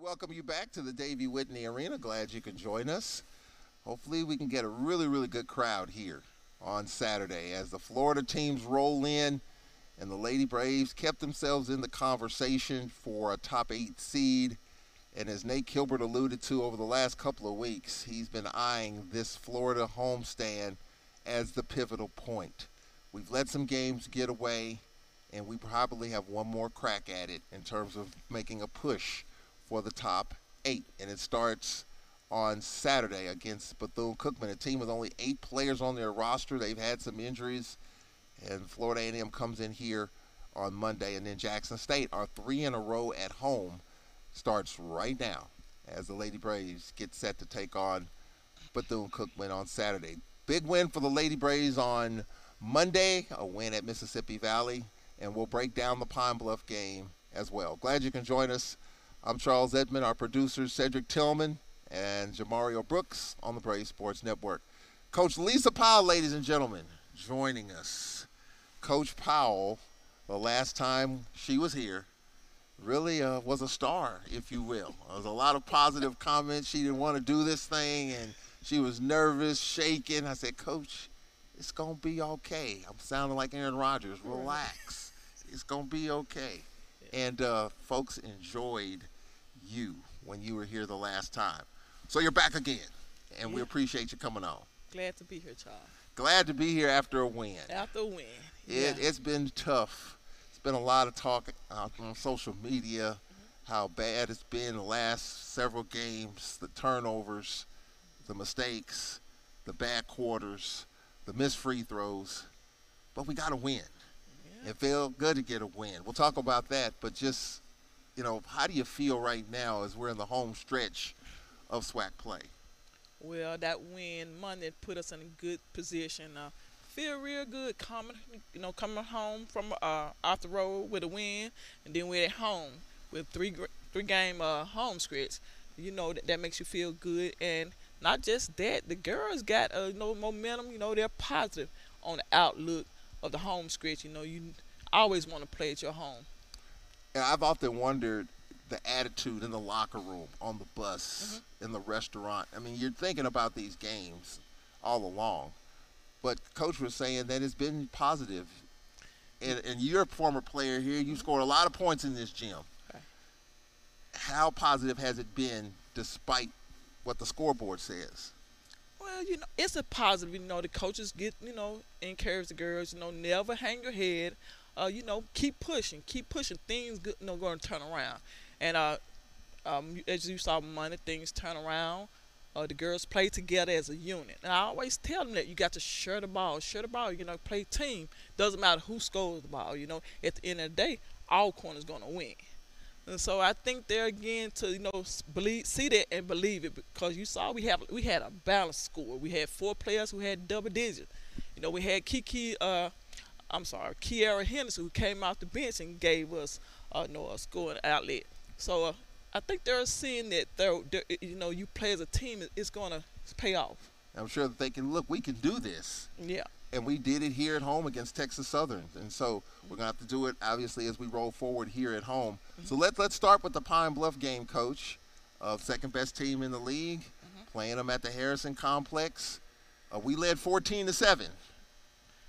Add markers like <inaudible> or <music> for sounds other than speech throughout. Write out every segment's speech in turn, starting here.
Welcome you back to the Davey Whitney Arena. Glad you can join us. Hopefully, we can get a really, really good crowd here on Saturday as the Florida teams roll in and the Lady Braves kept themselves in the conversation for a top eight seed. And as Nate Kilbert alluded to over the last couple of weeks, he's been eyeing this Florida homestand as the pivotal point. We've let some games get away, and we probably have one more crack at it in terms of making a push for the top eight. And it starts on Saturday against Bethune Cookman, a team with only eight players on their roster. They've had some injuries, and Florida A&M comes in here on Monday, and then Jackson State, our three in a row at home, starts right now as the Lady Braves get set to take on Bethune Cookman on Saturday. Big win for the Lady Braves on Monday, a win at Mississippi Valley, and we'll break down the Pine Bluff game as well. Glad you can join us I'm Charles Edmond, our producer Cedric Tillman, and Jamario Brooks on the Brave Sports Network. Coach Lisa Powell, ladies and gentlemen, joining us. Coach Powell, the last time she was here, really uh, was a star, if you will. There was a lot of positive comments. She didn't want to do this thing, and she was nervous, shaking. I said, Coach, it's going to be okay. I'm sounding like Aaron Rodgers. Relax. It's going to be okay. And uh, folks enjoyed you when you were here the last time. So you're back again, and yeah. we appreciate you coming on. Glad to be here, Charles. Glad to be here after a win. After a win. It, yeah. It's been tough. It's been a lot of talk uh, on social media mm-hmm. how bad it's been the last several games, the turnovers, the mistakes, the bad quarters, the missed free throws. But we got to win. It felt good to get a win. We'll talk about that, but just you know, how do you feel right now as we're in the home stretch of SWAC play? Well, that win Monday put us in a good position. Uh, feel real good coming, you know, coming home from uh, off the road with a win, and then we're at home with three three game uh, home stretch. You know that, that makes you feel good, and not just that, the girls got uh, you know momentum. You know they're positive on the outlook of the home stretch. You know you always want to play at your home. And I've often wondered the attitude in the locker room, on the bus, mm-hmm. in the restaurant. I mean, you're thinking about these games all along, but coach was saying that it's been positive. And, and you're a former player here. You scored a lot of points in this gym. Okay. How positive has it been, despite what the scoreboard says? Well, you know, it's a positive. You know, the coaches get, you know, encourage the girls. You know, never hang your head uh, you know, keep pushing, keep pushing. Things, good, you know, going to turn around. And uh, um, as you saw Monday, things turn around. Uh, the girls play together as a unit. And I always tell them that you got to share the ball, share the ball. You know, play team. Doesn't matter who scores the ball. You know, at the end of the day, all corners going to win. And so I think there again to you know believe, see that and believe it because you saw we have we had a balanced score. We had four players who had double digits. You know, we had Kiki uh, I'm sorry, Kiara Henderson, who came off the bench and gave us uh, you know, a scoring outlet. So uh, I think they're seeing that they're, they're, you know you play as a team, it's going to pay off. I'm sure that they can look. We can do this. Yeah. And we did it here at home against Texas Southern, and so we're gonna have to do it obviously as we roll forward here at home. Mm-hmm. So let's let's start with the Pine Bluff game, Coach, of second best team in the league, mm-hmm. playing them at the Harrison Complex. Uh, we led 14 to seven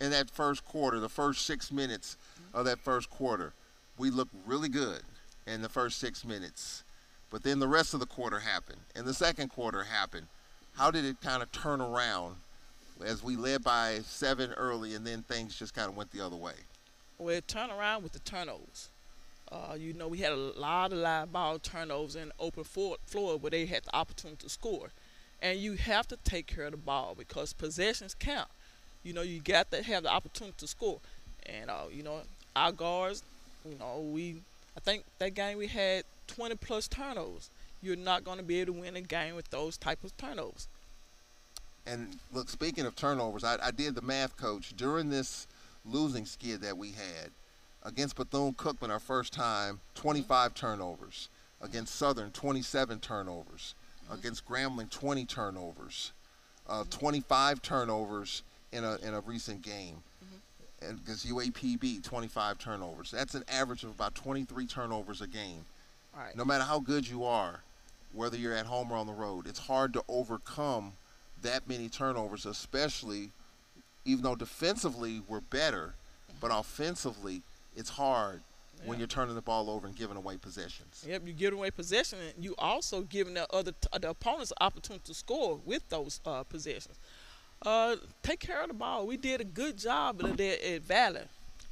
in that first quarter, the first six minutes of that first quarter, we looked really good in the first six minutes. But then the rest of the quarter happened, and the second quarter happened. How did it kind of turn around as we led by seven early, and then things just kind of went the other way? Well, it turned around with the turnovers. Uh, you know, we had a lot of live ball turnovers in open floor, floor where they had the opportunity to score. And you have to take care of the ball because possessions count. You know, you got to have the opportunity to score. And, uh, you know, our guards, you know, we, I think that game we had 20 plus turnovers. You're not going to be able to win a game with those type of turnovers. And look, speaking of turnovers, I, I did the math, coach. During this losing skid that we had against Bethune Cookman, our first time, 25 turnovers. Against Southern, 27 turnovers. Mm-hmm. Against Grambling, 20 turnovers. Uh, 25 turnovers in a in a recent game. Mm-hmm. And against UAPB, 25 turnovers. That's an average of about 23 turnovers a game. Right. No matter how good you are, whether you're at home or on the road, it's hard to overcome that many turnovers, especially even though defensively we're better, but offensively it's hard yeah. when you're turning the ball over and giving away possessions. Yep, you're giving away possession, and you also giving the other t- the opponents opportunity to score with those uh, possessions. Uh, take care of the ball. We did a good job at, at Valley.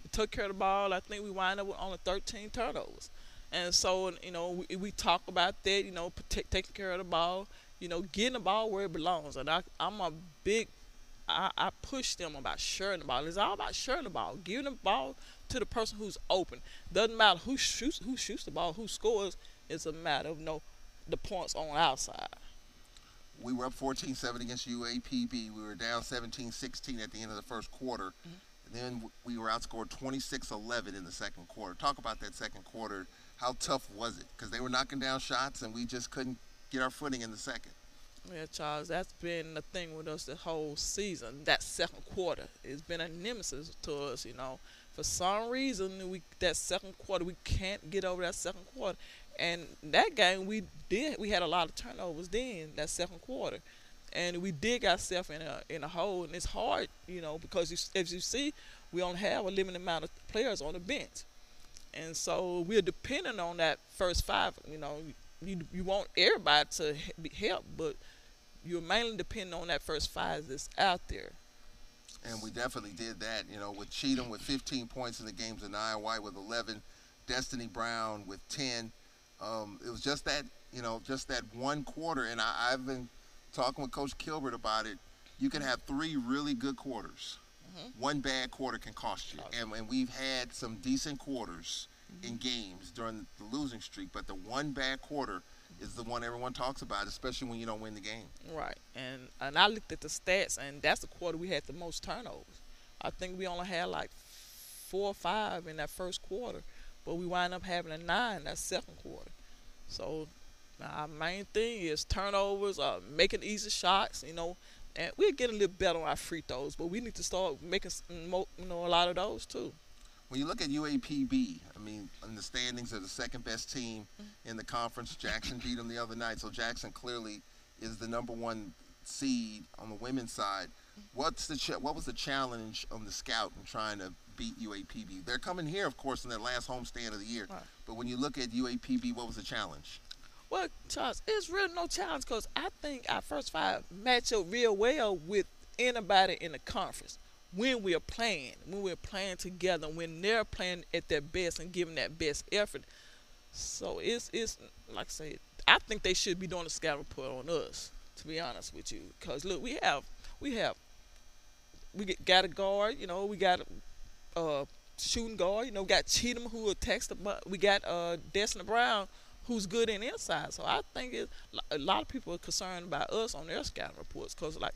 We took care of the ball. I think we wind up with only 13 turnovers. And so, you know, we, we talk about that, you know, t- taking care of the ball, you know, getting the ball where it belongs. And I, I'm a big, I, I push them about sharing the ball. It's all about sharing the ball, giving the ball to the person who's open. Doesn't matter who shoots, who shoots the ball, who scores. It's a matter of, you know, the points on our side. We were up 14-7 against UAPB. We were down 17-16 at the end of the first quarter. Mm-hmm. then we were outscored 26-11 in the second quarter. Talk about that second quarter how tough was it? Because they were knocking down shots and we just couldn't get our footing in the second. Yeah, Charles, that's been the thing with us the whole season. That second quarter, it's been a nemesis to us. You know, for some reason, we that second quarter we can't get over that second quarter. And that game we did, we had a lot of turnovers then that second quarter, and we dig ourselves in a in a hole. And it's hard, you know, because you, as you see, we only have a limited amount of players on the bench. And so we're dependent on that first five. You know, you you want everybody to be help, but you're mainly depending on that first five that's out there. And we definitely did that. You know, with Cheatham with 15 points in the games, and Nia White with 11, Destiny Brown with 10. Um, it was just that you know, just that one quarter, and I, I've been talking with Coach Kilbert about it. You can have three really good quarters Mm-hmm. One bad quarter can cost you, and, and we've had some decent quarters mm-hmm. in games during the losing streak, but the one bad quarter is the one everyone talks about, especially when you don't win the game. Right, and and I looked at the stats, and that's the quarter we had the most turnovers. I think we only had like four or five in that first quarter, but we wind up having a nine that second quarter. So our main thing is turnovers, uh, making easy shots. You know, and we're getting a little better on our free throws, but we need to start making you know a lot of those too. When you look at UAPB, I mean, in the standings, they're the second best team in the conference. Jackson beat them the other night, so Jackson clearly is the number one seed on the women's side. What's the ch- what was the challenge on the scout in trying to beat UAPB? They're coming here, of course, in their last homestand of the year. Right. But when you look at UAPB, what was the challenge? Well, Charles, it's really no challenge because I think our first five match up real well with anybody in the conference when we're playing, when we're playing together, when they're playing at their best and giving that best effort. So it's it's like I said, I think they should be doing a scout report on us. To be honest with you, because look, we have we have we get, got a guard, you know, we got a uh, shooting guard, you know, got Cheatham who attacks the, we got uh, Destiny Brown who's good in inside. So I think it, a lot of people are concerned about us on their scouting reports because, like,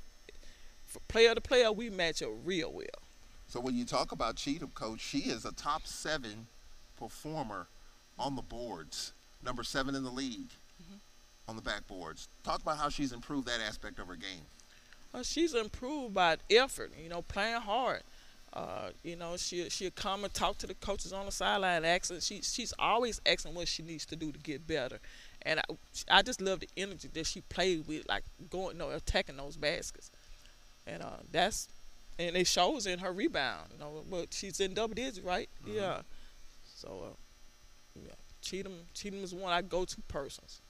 for player to player, we match up real well. So when you talk about Cheatham, coach, she is a top seven performer on the boards, number seven in the league mm-hmm. on the backboards. Talk about how she's improved that aspect of her game. Well, she's improved by effort, you know, playing hard. Uh, you know, she she'll come and talk to the coaches on the sideline, asking. She she's always asking what she needs to do to get better, and I, I just love the energy that she played with, like going, you know, attacking those baskets, and uh, that's and it shows in her rebound. You know, but she's in double digits, right? Mm-hmm. Yeah. So, uh, yeah, Cheatham, Cheatham is one I go to persons.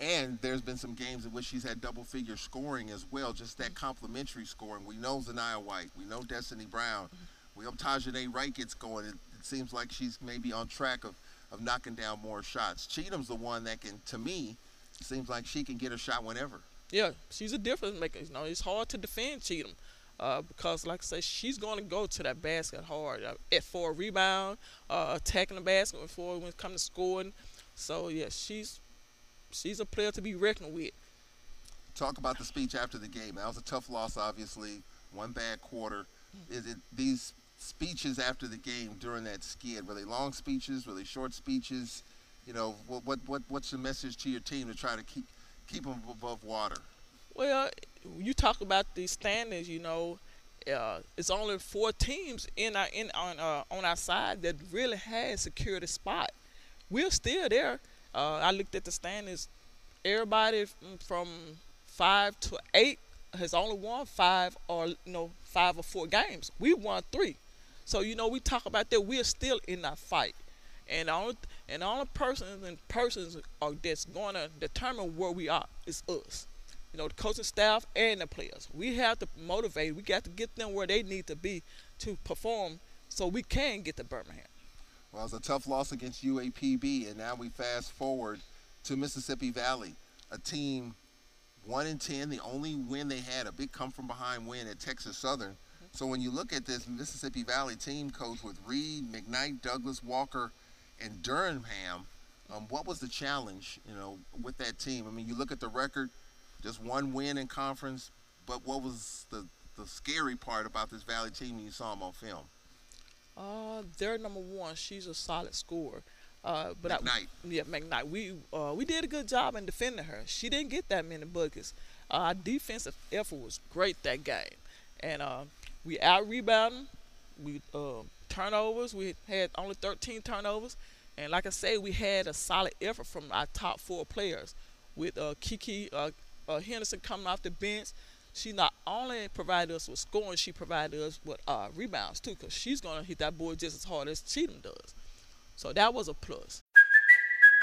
And there's been some games in which she's had double figure scoring as well, just that complimentary scoring. We know Zanaya White, we know Destiny Brown, we hope Tajane Wright gets going. It, it seems like she's maybe on track of, of knocking down more shots. Cheatham's the one that can, to me, seems like she can get a shot whenever. Yeah, she's a difference maker. You know, it's hard to defend Cheatham uh, because, like I say, she's going to go to that basket hard uh, at for a rebound, uh, attacking the basket before when it comes to scoring. So yeah, she's she's a player to be reckoned with. Talk about the speech after the game. That was a tough loss, obviously. One bad quarter. Is it these speeches after the game during that skid? Were they long speeches? Were they short speeches? You know, what what, what what's the message to your team to try to keep keep them above water? Well, you talk about the standings. You know, uh, it's only four teams in our in on uh, on our side that really has secured a spot. We're still there. Uh, I looked at the standings. Everybody from five to eight has only won five or you know five or four games. We won three. So you know we talk about that. We're still in that fight, and the only and the only persons and persons are that's going to determine where we are is us. You know the coaching staff and the players. We have to motivate. We got to get them where they need to be to perform, so we can get to Birmingham. Well, it was a tough loss against UAPB, and now we fast forward to Mississippi Valley, a team one in ten, the only win they had, a big come from behind win at Texas Southern. So when you look at this Mississippi Valley team, coach with Reed, McKnight, Douglas, Walker, and Durham, um, what was the challenge, you know, with that team? I mean, you look at the record, just one win in conference, but what was the the scary part about this Valley team when you saw them on film? Uh, they're number one. She's a solid scorer. Uh, but McKnight. I, yeah, McKnight. We uh, we did a good job in defending her. She didn't get that many buckets. Uh, our defensive effort was great that game, and uh, we out rebounding. We uh, turnovers. We had only 13 turnovers, and like I say, we had a solid effort from our top four players, with uh, Kiki uh, uh, Henderson coming off the bench. She not only provided us with scoring, she provided us with uh, rebounds too, because she's gonna hit that board just as hard as Cheatham does. So that was a plus.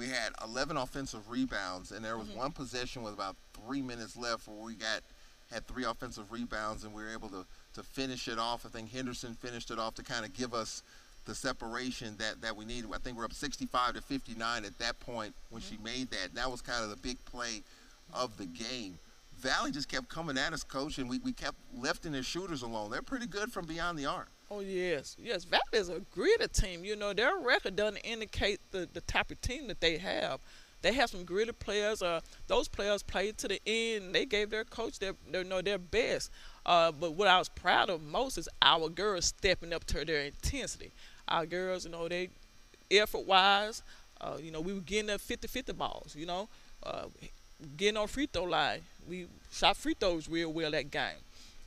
We had 11 offensive rebounds, and there was mm-hmm. one possession with about three minutes left where we got had three offensive rebounds, and we were able to to finish it off. I think Henderson finished it off to kind of give us the separation that that we needed. I think we're up 65 to 59 at that point when she mm-hmm. made that. That was kind of the big play of the game. Valley just kept coming at us, coach, and we, we kept lifting their shooters alone. They're pretty good from beyond the arc. Oh yes, yes. Valley is a gritty team. You know their record doesn't indicate the the type of team that they have. They have some gritty players. Uh, those players played to the end. They gave their coach their, their know their best. Uh, but what I was proud of most is our girls stepping up to their intensity. Our girls, you know, they effort wise, uh, you know, we were getting the 50-50 balls. You know, uh, getting on free throw line. We shot free throws real well that game.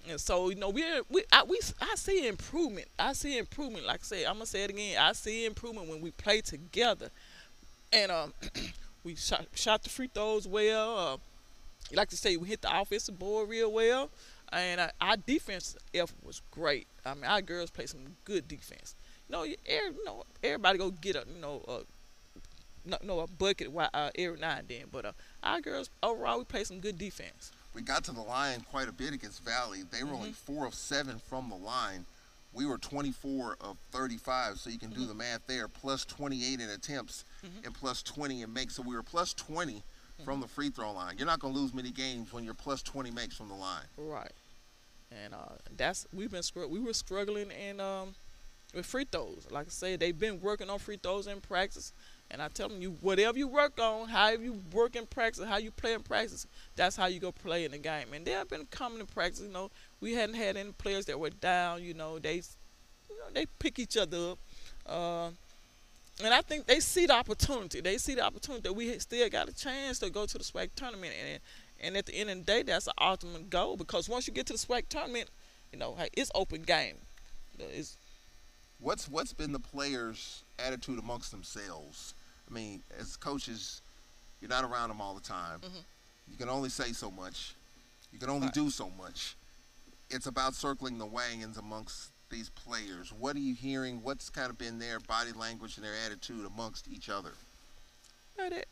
And so you know we we I, we I see improvement. I see improvement. Like I said, I'm gonna say it again. I see improvement when we play together, and um, <clears throat> we shot shot the free throws well. Uh, like to say, we hit the offensive board real well, and uh, our defense effort was great. I mean, our girls played some good defense. You know, every, you know everybody go get a you know a no, no a bucket uh, every now and then, but uh, our girls overall we play some good defense. We got to the line quite a bit against Valley. They were Mm-hmm. only four of seven from the line. We were 24 of 35, so you can Mm-hmm. do the math there. Plus 28 in attempts and plus 20 in makes. So we were plus 20 Mm-hmm. from the free throw line. You're not going to lose many games when you're plus 20 makes from the line. Right. And uh, that's we've been scr- we were struggling in um, with free throws. Like I said, they've been working on free throws in practice. And I tell them, you whatever you work on, however you work in practice, how you play in practice, that's how you go play in the game. And they have been coming to practice. You know, we hadn't had any players that were down. You know, they, you know, they pick each other up. Uh, and I think they see the opportunity. They see the opportunity that we still got a chance to go to the SWAC tournament. And and at the end of the day, that's the ultimate goal because once you get to the SWAC tournament, you know, hey, it's open game. It's, What's what's been the players' attitude amongst themselves? I mean, as coaches, you're not around them all the time. You can only say so much. You can only do so much. It's about circling the wagons amongst these players. What are you hearing? What's kind of been their body language and their attitude amongst each other? Yeah, that,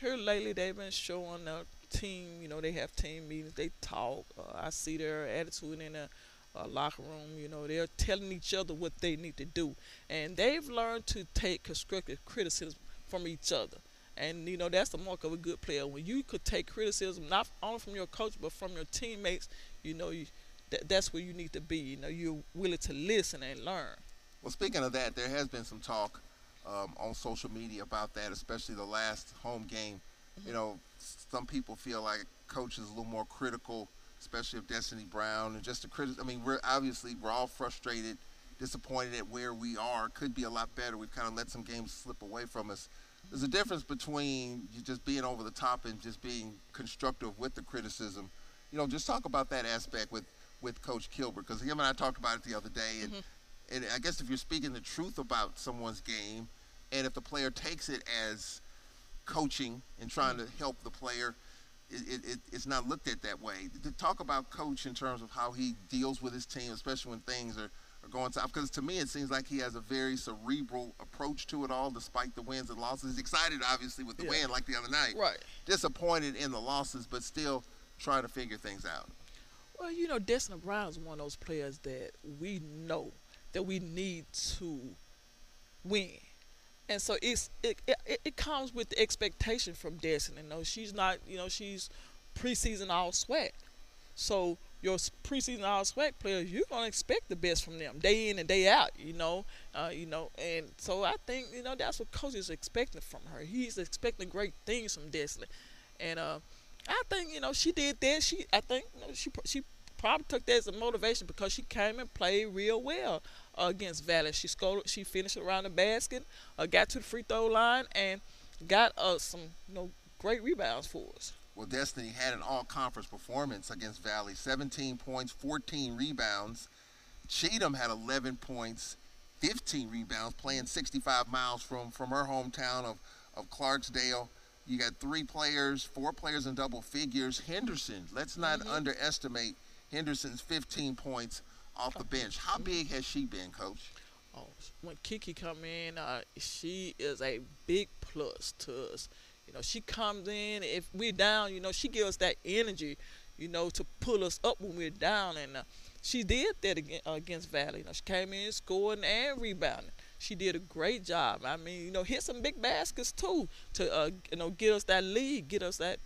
here lately they've been showing the team. You know, they have team meetings. They talk. Uh, I see their attitude in the uh, locker room. You know, they're telling each other what they need to do, and they've learned to take constructive criticism from each other. And you know that's the mark of a good player when you could take criticism not only from your coach but from your teammates. You know, you, that, that's where you need to be. You know, you're willing to listen and learn. Well, speaking of that, there has been some talk um, on social media about that, especially the last home game. You know, some people feel like coach is a little more critical, especially of Destiny Brown, and just the criti- I mean, we're obviously we're all frustrated, disappointed at where we are. Could be a lot better. We've kind of let some games slip away from us. There's a difference between you just being over the top and just being constructive with the criticism. You know, just talk about that aspect with with Coach Kilbert because him and I talked about it the other day, and mm-hmm. and I guess if you're speaking the truth about someone's game, and if the player takes it as coaching and trying mm-hmm. to help the player, it, it, it, it's not looked at that way. To talk about coach in terms of how he deals with his team, especially when things are, are going south. Because to me, it seems like he has a very cerebral approach to it all, despite the wins and losses. He's excited, obviously, with the Yeah. win, like the other night. Right. Disappointed in the losses, but still trying to figure things out. Well, you know, Destiny Brown is one of those players that we know that we need to win. And so it's it, it, it comes with the expectation from Destiny. You know, she's not, you know, she's preseason all SWAC. So your preseason all SWAC players, you're gonna expect the best from them, day in and day out. You know, uh, you know, and so I think you know that's what coach is expecting from her. He's expecting great things from Destiny, and uh, I think you know she did that. She I think you know, she she probably took that as a motivation because she came and played real well uh, against Valley. She scored. She finished around the basket, uh, got to the free throw line, and got uh, some you know great rebounds for us. Well, Destiny had an all-conference performance against Valley: 17 points, 14 rebounds. Cheatham had 11 points, 15 rebounds, playing 65 miles from from her hometown of of Clarksdale. You got three players, four players in double figures. Henderson, let's not underestimate Henderson's 15 points off the bench. How big has she been, Coach? Oh, when Kiki come in, uh, she is a big plus to us. You know, she comes in. If we're down, you know, she gives us that energy, you know, to pull us up when we're down. And uh, she did that against, uh, against Valley. You know, she came in scoring and rebounding. She did a great job. I mean, you know, hit some big baskets too to uh, you know get us that lead, get us that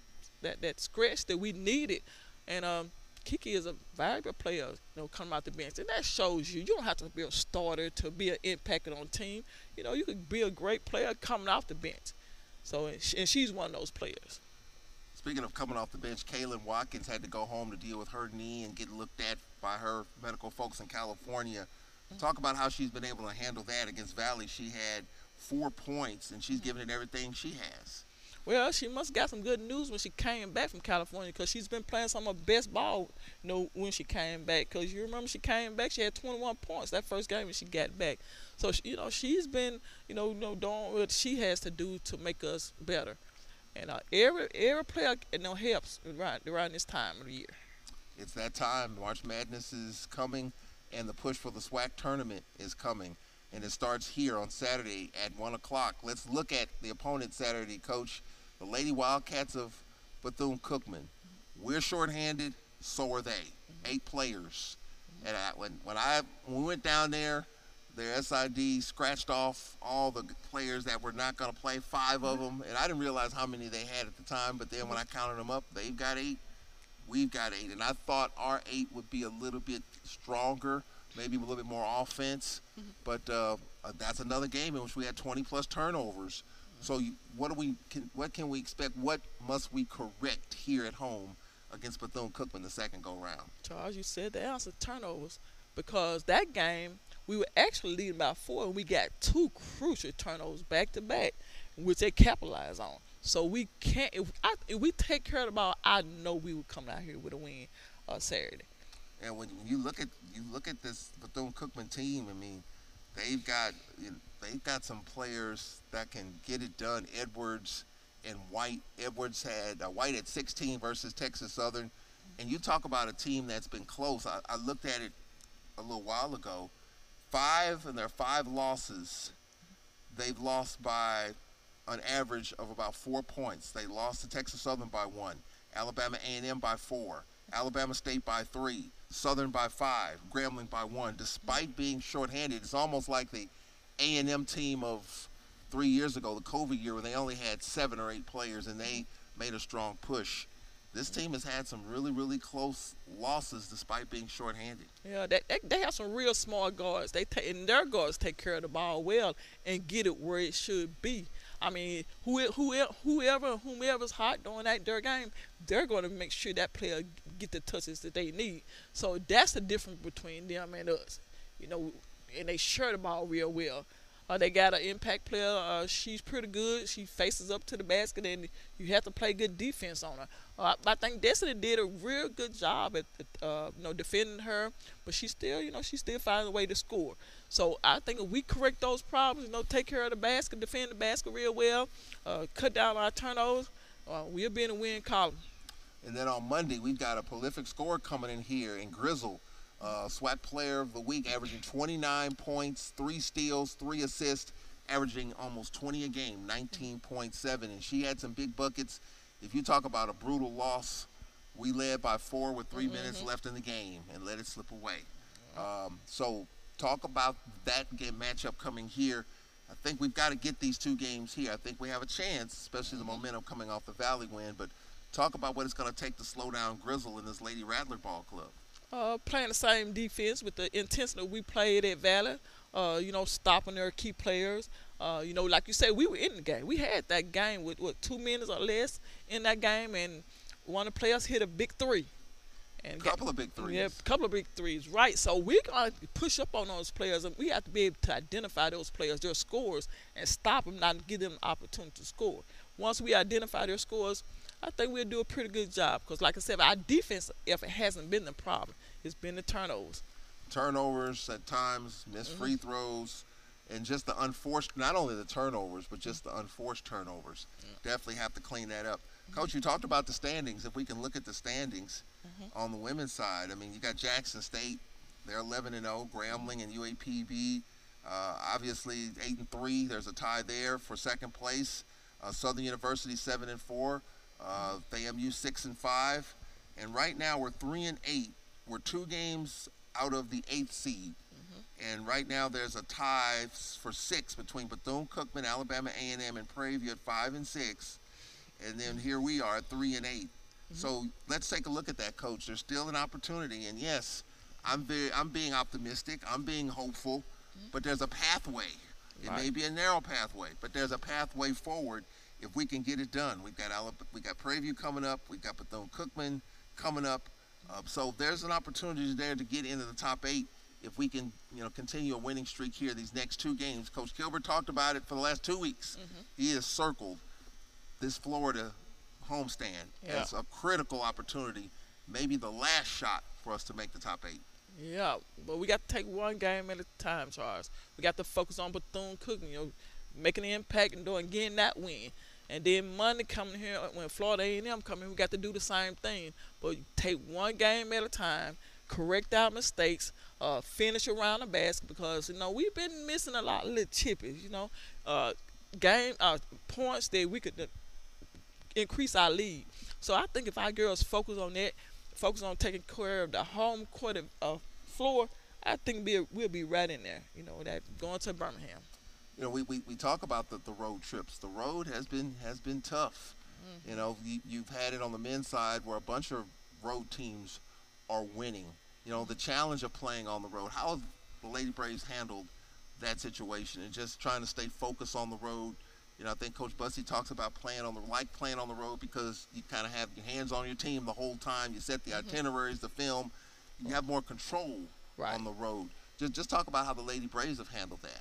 that that scratch that we needed. And um, Kiki is a valuable player, you know, coming out the bench, and that shows you you don't have to be a starter to be an impact on a team. You know, you could be a great player coming off the bench. So, and, she, and she's one of those players. Speaking of coming off the bench, Kaylin Watkins had to go home to deal with her knee and get looked at by her medical folks in California. Mm-hmm. Talk about how she's been able to handle that against Valley. She had four points, and she's giving it everything she has. Well, she must got some good news when she came back from California because she's been playing some of her best ball, you know, when she came back. Because you remember she came back, she had 21 points that first game when she got back. So, she, you know, she's been, you know, you know, doing what she has to do to make us better. And uh, every every player, you know, helps around, around this time of the year. It's that time. March Madness is coming, and the push for the SWAC tournament is coming. And it starts here on Saturday at 1 o'clock. Let's look at the opponent Saturday, Coach. The Lady Wildcats of Bethune Cookman. We're shorthanded, so are they. Eight players. And I, when when I when we went down there, their SID scratched off all the players that were not going to play, five of them, and I didn't realize how many they had at the time. But then when I counted them up, they've got eight, we've got eight, and I thought our eight would be a little bit stronger, maybe a little bit more offense. But uh, uh, that's another game in which we had 20 plus turnovers. So you, what do we can, what can we expect? What must we correct here at home against Bethune Cookman the second go round? Charles, you said the answer turnovers because that game we were actually leading by four and we got two crucial turnovers back to back, which they capitalized on. So we can't if, I, if we take care of the ball, I know we would come out here with a win uh, Saturday. And when you look at you look at this Bethune Cookman team, I mean, they've got they've got some players that can get it done. Edwards and White. Edwards had uh, White at 16 versus Texas Southern, and you talk about a team that's been close. I, I looked at it a little while ago. Five and their five losses, they've lost by an average of about four points. They lost to Texas Southern by one, Alabama A&M by four, Alabama State by three, Southern by five, Grambling by one. Despite being shorthanded, it's almost like the A&M team of three years ago, the COVID year, when they only had seven or eight players and they made a strong push. This team has had some really, really close losses despite being shorthanded. Yeah, they, they, they have some real smart guards. They take and their guards take care of the ball well and get it where it should be. I mean, who, whoever, whoever, whomever's hot during that their game, they're going to make sure that player get the touches that they need. So that's the difference between them and us. You know, and they share the ball real well. Uh, they got an impact player. Uh, she's pretty good. She faces up to the basket, and you have to play good defense on her. Uh, I think Destiny did a real good job at, uh, you know defending her, but she still, you know, she still finds a way to score. So I think if we correct those problems, you know, take care of the basket, defend the basket real well, uh, cut down our turnovers, uh, we'll be in the win column. And then on Monday, we've got a prolific scorer coming in here in Grizzle uh, SWAC Player of the Week, averaging 29 points, three steals, three assists, averaging almost 20 a game, 19.7. And she had some big buckets. If you talk about a brutal loss, we led by four with 3 mm-hmm. minutes left in the game and let it slip away. Um, so talk about that game matchup coming here. I think we've got to get these two games here. I think we have a chance, especially the momentum coming off the Valley win. But talk about what it's going to take to slow down Grizzle in this Lady Rattler Ball Club uh, playing the same defense with the intensity we played at Valley. Uh, you know, stopping their key players. Uh, you know, like you said, we were in the game. We had that game with what two minutes or less in that game, and one of the players hit a big three. And a couple got, of big threes. Yeah, a couple of big threes, right? So we're gonna push up on those players, and we have to be able to identify those players, their scores, and stop them, not give them an opportunity to score. Once we identify their scores, I think we'll do a pretty good job. Because, like I said, our defense, if it hasn't been the problem, it's been the turnovers. Turnovers at times, missed mm-hmm. free throws, and just the unforced, not only the turnovers, but just the unforced turnovers. Definitely have to clean that up. Coach, you talked about the standings. If we can look at the standings mm-hmm. on the women's side, I mean, you got Jackson State, they're 11 and 0, Grambling and UAPB. Uh, obviously, 8 and 3. There's a tie there for second place. Uh, Southern University, 7 and 4. Uh, FAMU, 6 and 5. And right now, we're 3 and 8 we're two games out of the eighth seed. Mm-hmm. And right now there's a tie for six between Bethune-Cookman, Alabama A&M, and Prairie View at five and six. And then here we are at three and 8 mm-hmm. So let's take a look at that, coach. There's still an opportunity. And yes, I'm very, I'm being optimistic. I'm being hopeful. Mm-hmm. But there's a pathway. It right. may be a narrow pathway, but there's a pathway forward if we can get it done. We've got Alabama, we got Prairie View coming up. We've got Bethune Cookman coming up. Uh, so there's an opportunity there to get into the top eight if we can, you know, continue a winning streak here these next two games. Coach Kilbert talked about it for the last two weeks. Mm-hmm. He has circled this Florida homestand yeah. as a critical opportunity, maybe the last shot for us to make the top eight. Yeah, but we got to take one game at a time, Charles. We got to focus on Bethune Cookman, you know, making an impact and doing getting that win. And then Monday coming here when Florida A&M coming, we got to do the same thing. But take one game at a time, correct our mistakes, uh, finish around the basket because you know we've been missing a lot of little chippies. You know, uh, game uh, points that we could uh, increase our lead. So I think if our girls focus on that, focus on taking care of the home court of, floor, I think we'll be right in there. You know, that going to Birmingham. You know, we, we, we talk about the, the road trips. The road has been has been tough. Mm-hmm. You know, you, you've had it on the men's side where a bunch of road teams are winning. You know, the challenge of playing on the road. How have the Lady Braves handled that situation and just trying to stay focused on the road? You know, I think Coach Bussey talks about playing on the like playing on the road because you kind of have your hands on your team the whole time. You set the mm-hmm. itineraries, the film. You have more control right. on the road. Just just talk about how the Lady Braves have handled that.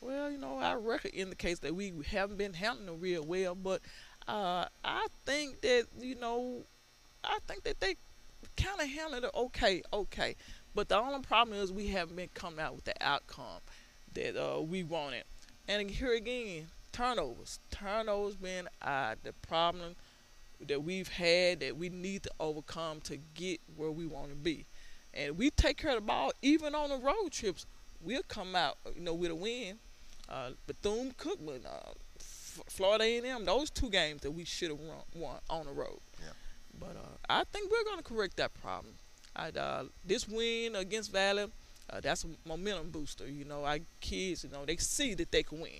Well, you know, our record indicates that we haven't been handling real well, but uh, I think that you know, I think that they kind of handled it okay, okay. But the only problem is we haven't been coming out with the outcome that uh, we wanted. And here again, turnovers. Turnovers been uh, the problem that we've had that we need to overcome to get where we want to be. And we take care of the ball even on the road trips. We'll come out, you know, with a win. Uh, Bethune Cookman, uh, Florida A&M, those two games that we should have won on the road. Yeah. But uh, I think we're going to correct that problem. I, uh, this win against Valley, uh, that's a momentum booster. You know, our kids, you know, they see that they can win.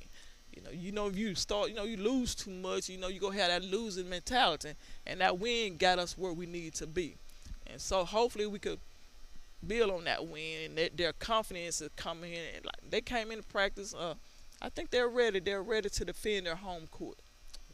You know, you know if you start, you know, you lose too much, you know, you go have that losing mentality, and that win got us where we need to be. And so hopefully we could build on that win, and that their confidence is coming in. And like they came into practice, uh, I think they're ready. They're ready to defend their home court.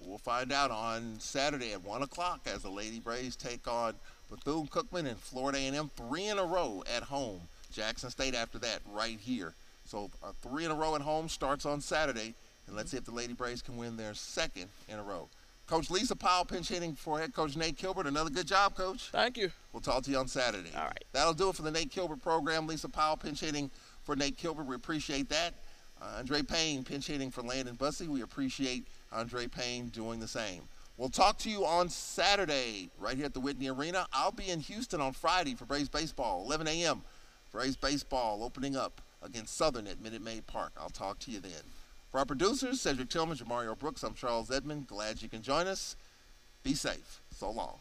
We'll find out on Saturday at one o'clock as the Lady Braves take on Bethune Cookman and Florida A&M three in a row at home. Jackson State after that right here. So a three in a row at home starts on Saturday, and let's see if the Lady Braves can win their second in a row. Coach Lisa Powell pinch hitting for head coach Nate Kilbert. Another good job, coach. Thank you. We'll talk to you on Saturday. All right. That'll do it for the Nate Kilbert program. Lisa Powell pinch hitting for Nate Kilbert. We appreciate that. Uh, Andre Payne pinch hitting for Landon Bussey. We appreciate Andre Payne doing the same. We'll talk to you on Saturday right here at the Whitney Arena. I'll be in Houston on Friday for Braves Baseball, 11 a.m. Braves Baseball opening up against Southern at Minute Maid Park. I'll talk to you then. For our producers, Cedric Tillman, Jamario Brooks, I'm Charles Edmond. Glad you can join us. Be safe. So long.